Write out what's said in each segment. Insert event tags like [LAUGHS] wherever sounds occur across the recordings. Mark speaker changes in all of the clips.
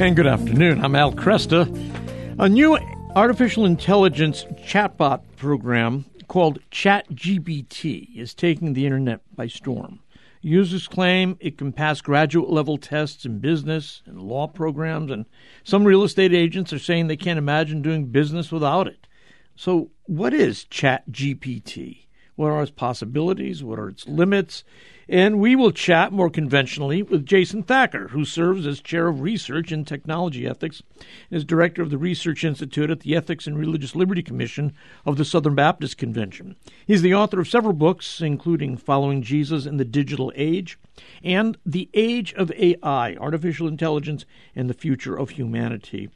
Speaker 1: And good afternoon. I'm Al Kresta. A new artificial intelligence chatbot program called ChatGPT is taking the internet by storm. Users claim it can pass graduate level tests in business and law programs, and some real estate agents are saying they can't imagine doing business without it. So, what is ChatGPT? What are its possibilities? What are its limits? And we will chat more conventionally with Jason Thacker, who serves as Chair of Research in Technology Ethics and is Director of the Research Institute at the Ethics and Religious Liberty Commission of the Southern Baptist Convention. He's the author of several books, including Following Jesus in the Digital Age and The Age of AI Artificial Intelligence and the Future of Humanity.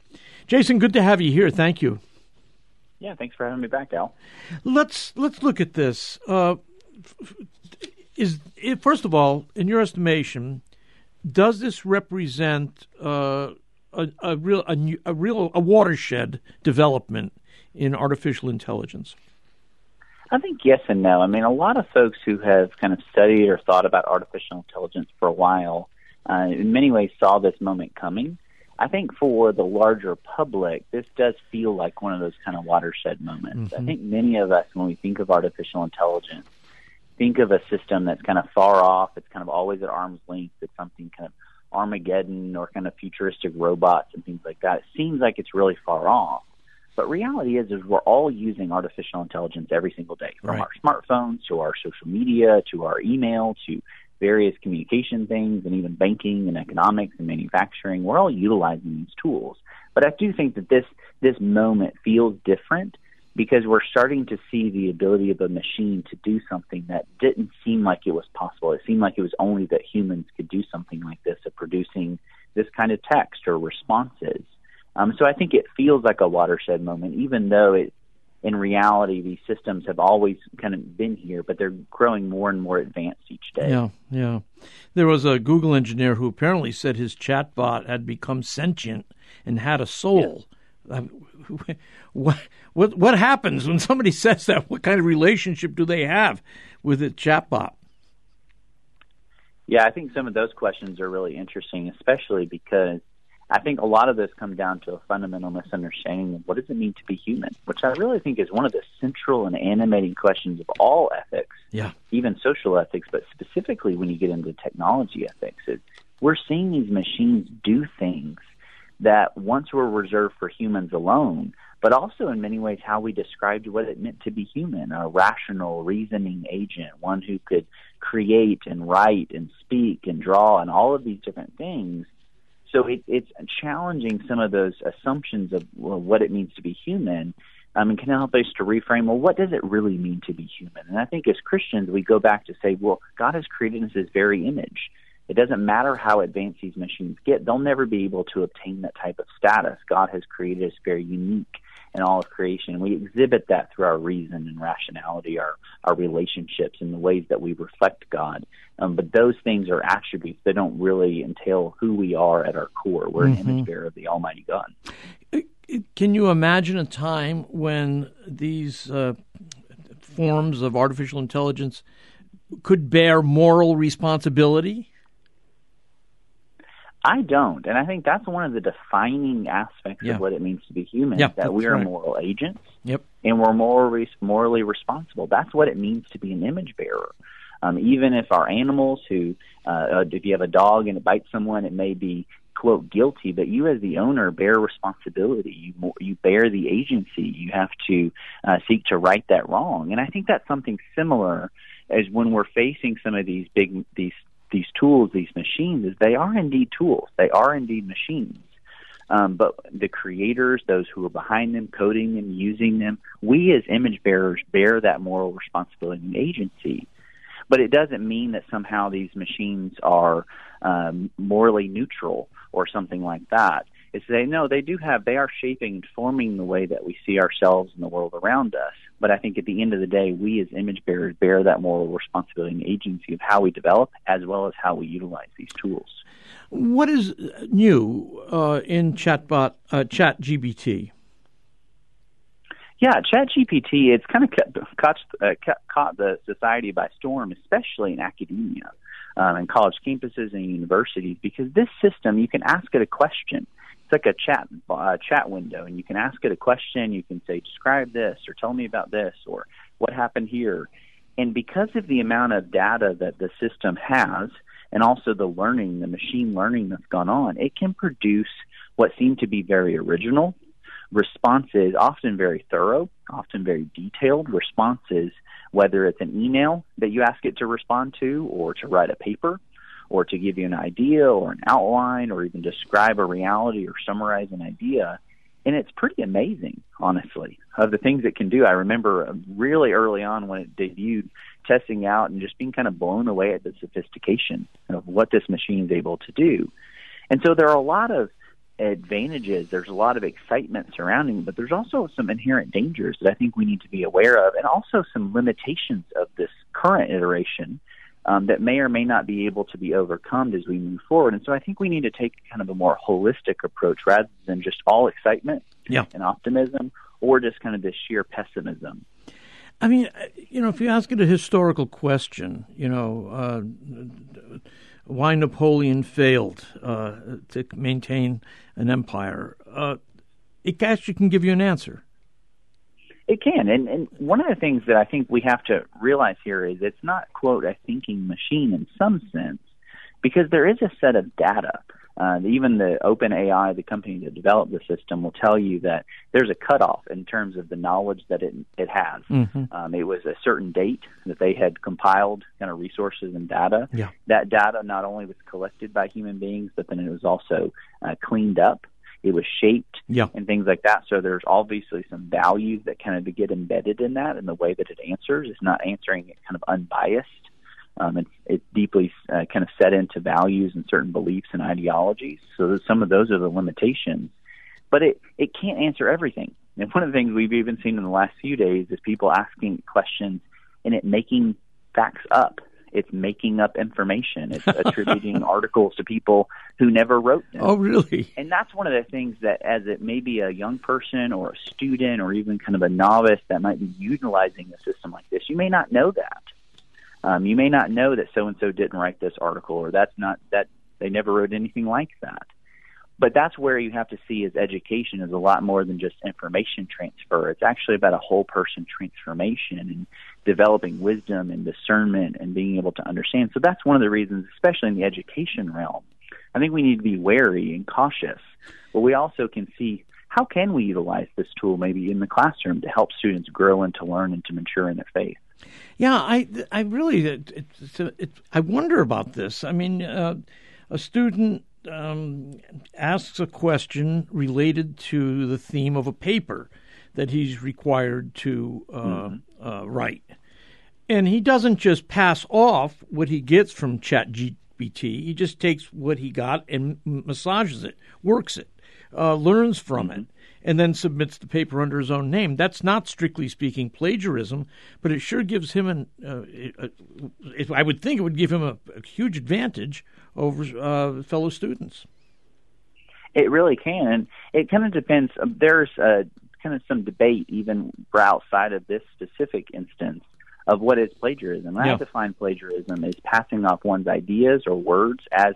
Speaker 1: Jason, good to have you here. Thank you.
Speaker 2: Yeah, thanks for having me back, Al.
Speaker 1: Let's let's look at this. Uh, is first of all, in your estimation, does this represent uh, a, a, real a, a, real a watershed development in artificial intelligence?
Speaker 2: I think yes and no. I mean, a lot of folks who have kind of studied or thought about artificial intelligence for a while, uh, in many ways, saw this moment coming. I think for the larger public, this does feel like one of those kind of watershed moments. Mm-hmm. I think many of us, when we think of artificial intelligence, think of a system that's kind of far off. It's kind of always at arm's length. It's something kind of Armageddon or kind of futuristic robots and things like that. It seems like it's really far off. But reality is, is we're all using artificial intelligence every single day, from
Speaker 1: right.
Speaker 2: our smartphones to our social media to our email to various communication things and even banking and economics and manufacturing. We're all utilizing these tools. But I do think that this this moment feels different because we're starting to see the ability of a machine to do something that didn't seem like it was possible. It seemed like it was only that humans could do something like this of producing this kind of text or responses. Um, so I think it feels like a watershed moment, even though it, in reality, these systems have always kind of been here, but they're growing more and more advanced each day.
Speaker 1: Yeah, yeah. There was a Google engineer who apparently said his chatbot had become sentient and had a soul. Uh, [LAUGHS] what what what happens when somebody [LAUGHS] says that? What kind of relationship do they have with a chatbot?
Speaker 2: Yeah, I think some of those questions are really interesting, especially because I think a lot of this comes down to a fundamental misunderstanding of what does it mean to be human, which I really think is one of the central and animating questions of all ethics,
Speaker 1: yeah.
Speaker 2: even social ethics, but specifically when you get into technology ethics. Is we're seeing these machines do things that once were reserved for humans alone, but also in many ways how we described what it meant to be human a rational, reasoning agent, one who could create and write and speak and draw and all of these different things. So it, it's challenging some of those assumptions of well, what it means to be human. Um, and can help us to reframe, well, what does it really mean to be human? And I think as Christians, we go back to say, well, God has created us His very image. It doesn't matter how advanced these machines get, they'll never be able to obtain that type of status. God has created us very unique in all of creation. We exhibit that through our reason and rationality, our, our relationships, and the ways that we reflect God. Um, but those things are attributes They don't really entail who we are at our core. We're mm-hmm. an image bearer of the Almighty God.
Speaker 1: Can you imagine a time when these uh, forms of artificial intelligence could bear moral responsibility?
Speaker 2: I don't, and I think that's one of the defining aspects
Speaker 1: yeah.
Speaker 2: of what it means to be human.
Speaker 1: Yeah,
Speaker 2: that we are
Speaker 1: right.
Speaker 2: moral agents.
Speaker 1: Yep.
Speaker 2: And we're more morally responsible. That's what it means to be an image bearer. Um, even if our animals, who, uh, if you have a dog and it bites someone, it may be quote guilty, but you as the owner bear responsibility. You you bear the agency. You have to uh, seek to right that wrong. And I think that's something similar as when we're facing some of these big these these tools, these machines, is they are indeed tools. They are indeed machines. Um, but the creators, those who are behind them, coding them, using them, we as image bearers bear that moral responsibility and agency. But it doesn't mean that somehow these machines are um, morally neutral or something like that to say, no, they do have, they are shaping forming the way that we see ourselves and the world around us. But I think at the end of the day, we as image bearers bear that moral responsibility and agency of how we develop as well as how we utilize these tools.
Speaker 1: What is new uh, in chatbot uh, Chat GBT?
Speaker 2: Yeah, ChatGPT, it's kind of caught, uh, caught the society by storm, especially in academia um, and college campuses and universities, because this system, you can ask it a question it's like a chat uh, chat window, and you can ask it a question. You can say, "Describe this," or "Tell me about this," or "What happened here." And because of the amount of data that the system has, and also the learning, the machine learning that's gone on, it can produce what seem to be very original responses, often very thorough, often very detailed responses, whether it's an email that you ask it to respond to or to write a paper or to give you an idea or an outline or even describe a reality or summarize an idea. And it's pretty amazing, honestly, of the things it can do. I remember uh, really early on when it debuted, testing out and just being kind of blown away at the sophistication of what this machine is able to do. And so there are a lot of advantages. There's a lot of excitement surrounding, but there's also some inherent dangers that I think we need to be aware of, and also some limitations of this current iteration um, that may or may not be able to be overcome as we move forward. And so I think we need to take kind of a more holistic approach rather than just all excitement
Speaker 1: yeah.
Speaker 2: and optimism or just kind of this sheer pessimism.
Speaker 1: I mean, you know, if you ask it a historical question, you know, uh, why Napoleon failed uh, to maintain an empire, uh, it actually can give you an answer.
Speaker 2: It can, and and one of the things that I think we have to realize here is it's not quote a thinking machine in some sense, because there is a set of data uh, even the OpenAI, the company that developed the system, will tell you that there's a cutoff in terms of the knowledge that it it has.
Speaker 1: Mm-hmm.
Speaker 2: Um, it was a certain date that they had compiled kind of resources and data.
Speaker 1: Yeah.
Speaker 2: That data not only was collected by human beings, but then it was also uh, cleaned up. It was shaped
Speaker 1: yeah.
Speaker 2: and things like that. So there's obviously some values that kind of get embedded in that, and the way that it answers is not answering it kind of unbiased. Um, it's, it's deeply uh, kind of set into values and certain beliefs and ideologies. So some of those are the limitations. But it, it can't answer everything. And one of the things we've even seen in the last few days is people asking questions and it making facts up. It's making up information. It's [LAUGHS] attributing articles to people who never wrote them.
Speaker 1: Oh, really?
Speaker 2: And that's one of the things that, as it may be a young person or a student or even kind of a novice that might be utilizing a system like this, you may not know that. Um, you may not know that so and so didn't write this article, or that's not that they never wrote anything like that. But that's where you have to see is education is a lot more than just information transfer. It's actually about a whole person transformation and developing wisdom and discernment and being able to understand. So that's one of the reasons, especially in the education realm, I think we need to be wary and cautious. But we also can see how can we utilize this tool maybe in the classroom to help students grow and to learn and to mature in their faith.
Speaker 1: Yeah, I I really it, it, it, I wonder about this. I mean, uh, a student um, asks a question related to the theme of a paper that he's required to uh, mm-hmm. uh, write, and he doesn't just pass off what he gets from ChatGPT. He just takes what he got and massages it, works it, uh, learns from mm-hmm. it and then submits the paper under his own name. That's not strictly speaking plagiarism, but it sure gives him an. Uh, a, I would think it would give him a, a huge advantage over uh, fellow students.
Speaker 2: It really can, and it kind of depends. Um, there's uh, kind of some debate even outside of this specific instance of what is plagiarism. I define plagiarism as passing off one's ideas or words as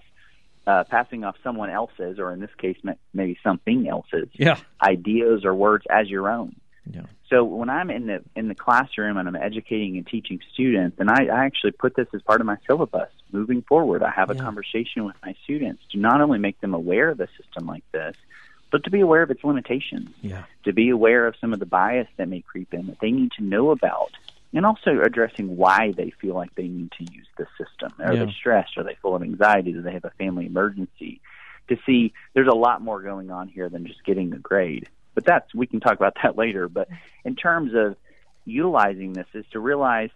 Speaker 2: uh, passing off someone else's, or in this case, maybe something else's
Speaker 1: yeah.
Speaker 2: ideas or words as your own.
Speaker 1: Yeah.
Speaker 2: So when I'm in the in the classroom and I'm educating and teaching students, and I, I actually put this as part of my syllabus moving forward. I have a yeah. conversation with my students to not only make them aware of a system like this, but to be aware of its limitations.
Speaker 1: Yeah.
Speaker 2: To be aware of some of the bias that may creep in that they need to know about and also addressing why they feel like they need to use the system. Are
Speaker 1: yeah.
Speaker 2: they stressed? Are they full of anxiety? Do they have a family emergency? To see there's a lot more going on here than just getting a grade. But that's we can talk about that [LAUGHS] later. But in terms of utilizing this is to realize,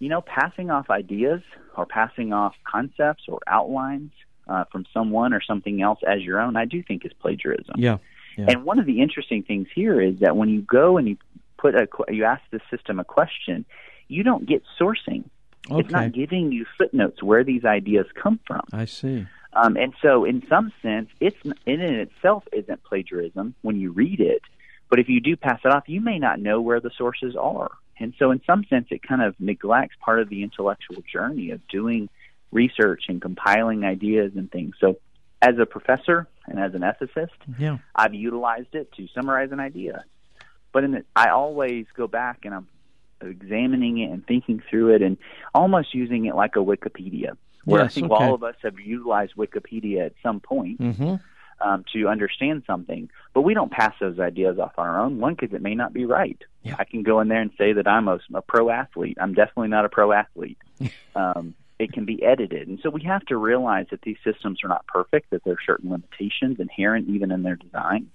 Speaker 2: you know, passing off ideas or passing off concepts or outlines uh, from someone or something else as your own, I do think is plagiarism.
Speaker 1: Yeah. yeah.
Speaker 2: And one of the interesting things here is that when you go and you put a you ask the system a question, you don't get sourcing.
Speaker 1: Okay.
Speaker 2: It's not giving you footnotes where these ideas come from.
Speaker 1: I see.
Speaker 2: Um, and so, in some sense, it's in and itself isn't plagiarism when you read it. But if you do pass it off, you may not know where the sources are. And so, in some sense, it kind of neglects part of the intellectual journey of doing research and compiling ideas and things. So, as a professor and as an ethicist,
Speaker 1: yeah.
Speaker 2: I've utilized it to summarize an idea. But in the, I always go back and I'm examining it and thinking through it and almost using it like a Wikipedia. Where
Speaker 1: yes,
Speaker 2: I think
Speaker 1: okay.
Speaker 2: all of us have utilized Wikipedia at some point
Speaker 1: mm-hmm.
Speaker 2: um, to understand something, but we don't pass those ideas off our own. One, because it may not be right.
Speaker 1: Yeah.
Speaker 2: I can go in there and say that I'm a, a pro athlete. I'm definitely not a pro athlete. [LAUGHS] um, it can be edited, and so we have to realize that these systems are not perfect. That there are certain limitations inherent even in their design,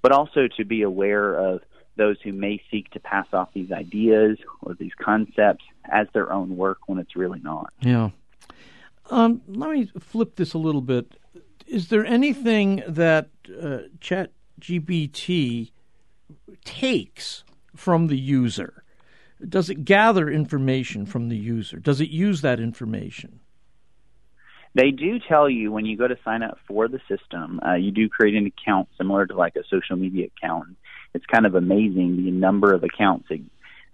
Speaker 2: but also to be aware of those who may seek to pass off these ideas or these concepts as their own work when it's really not.
Speaker 1: Yeah. Um, let me flip this a little bit. Is there anything that uh, ChatGPT takes from the user? Does it gather information from the user? Does it use that information?
Speaker 2: They do tell you when you go to sign up for the system, uh, you do create an account similar to like a social media account. It's kind of amazing the number of accounts it,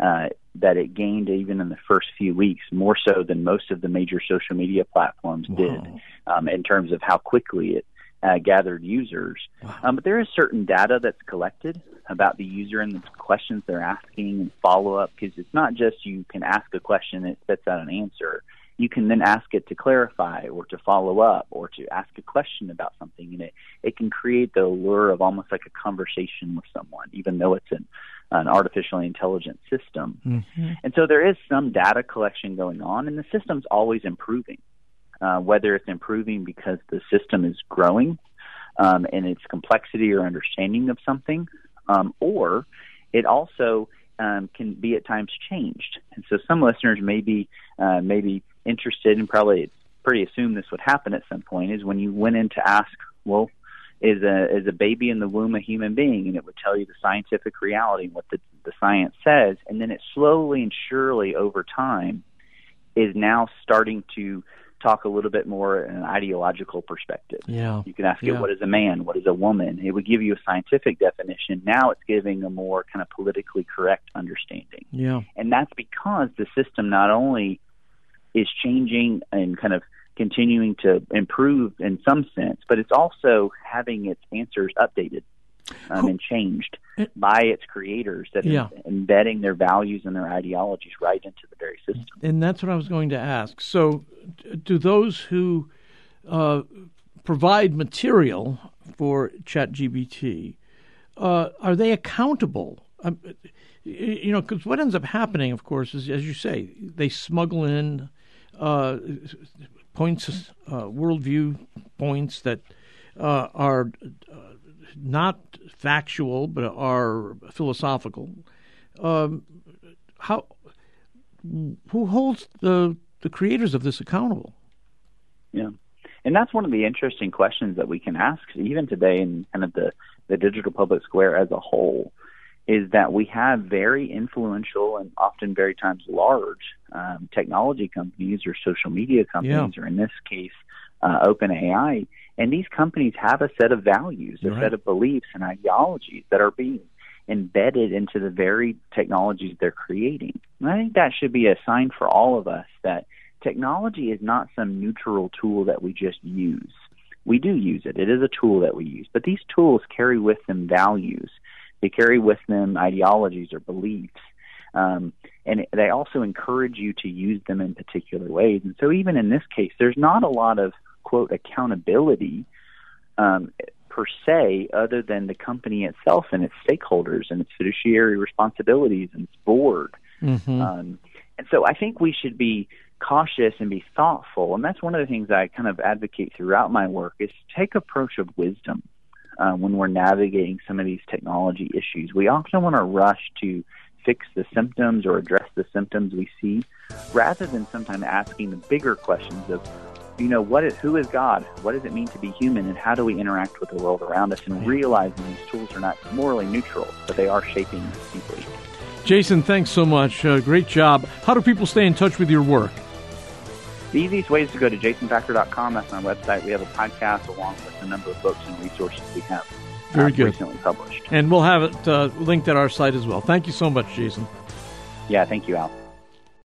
Speaker 2: uh, that it gained even in the first few weeks, more so than most of the major social media platforms
Speaker 1: Wow.
Speaker 2: did um, in terms of how quickly it uh, gathered users.
Speaker 1: Wow.
Speaker 2: Um, but there is certain data that's collected about the user and the questions they're asking and follow up because it's not just you can ask a question and it spits out an answer. You can then ask it to clarify or to follow up or to ask a question about something, and it it can create the allure of almost like a conversation with someone, even though it's an an artificially intelligent system.
Speaker 1: Mm-hmm.
Speaker 2: And so there is some data collection going on, and the system's always improving. Uh, whether it's improving because the system is growing um, in its complexity or understanding of something, um, or it also um, can be at times changed. And so some listeners may be uh, maybe interested, and probably pretty assumed this would happen at some point, is when you went in to ask, well, is a is a baby in the womb a human being, and it would tell you the scientific reality and what the, the science says, and then it slowly and surely over time is now starting to talk a little bit more in an ideological perspective.
Speaker 1: Yeah.
Speaker 2: You can ask
Speaker 1: Yeah.
Speaker 2: it, what is a man? What is a woman? It would give you a scientific definition. Now it's giving a more kind of politically correct understanding.
Speaker 1: Yeah.
Speaker 2: And that's because the system not only is changing and kind of continuing to improve in some sense, but it's also having its answers updated um, and changed
Speaker 1: Eh.
Speaker 2: by its creators that
Speaker 1: Yeah.
Speaker 2: are embedding their values and their ideologies right into the very system.
Speaker 1: And that's what I was going to ask. So, do those who uh, provide material for ChatGPT uh, are they accountable? Um, you know, because what ends up happening, of course, is as you say, they smuggle in uh, points, uh, worldview points that uh, are uh, not factual but are philosophical. Um, how who holds the the creators of this accountable?
Speaker 2: Yeah. And that's one of the interesting questions that we can ask even today in kind of the, the digital public square as a whole is that we have very influential and often very times large um, technology companies or social media companies, or in this case, uh, OpenAI. And these companies have a set of values, a
Speaker 1: Right.
Speaker 2: set of beliefs and ideologies that are being embedded into the very technologies they're creating. And I think that should be a sign for all of us that technology is not some neutral tool that we just use. We do use it. It is a tool that we use, but these tools carry with them values. They carry with them ideologies or beliefs. Um, and they also encourage you to use them in particular ways. And so, even in this case, there's not a lot of quote accountability um, per se, other than the company itself and its stakeholders and its fiduciary responsibilities and its board.
Speaker 1: Mm-hmm.
Speaker 2: Um, and so I think we should be cautious and be thoughtful. And that's one of the things I kind of advocate throughout my work is take approach of wisdom uh, when we're navigating some of these technology issues. We often want to rush to fix the symptoms or address the symptoms we see rather than sometimes asking the bigger questions of you know what is who is god what does it mean to be human and how do we interact with the world around us and realizing these tools are not morally neutral but they are shaping us deeply
Speaker 1: Jason, thanks so much. Uh, great job. How do people stay in touch with your work?
Speaker 2: The easiest way is to go to jasonthacker.com. That's my website. We have a podcast along with a number of books and resources we have
Speaker 1: Very
Speaker 2: uh,
Speaker 1: good.
Speaker 2: recently published.
Speaker 1: And we'll have it uh, linked at our site as well. Thank you so much, Jason.
Speaker 2: Yeah, thank you, Al.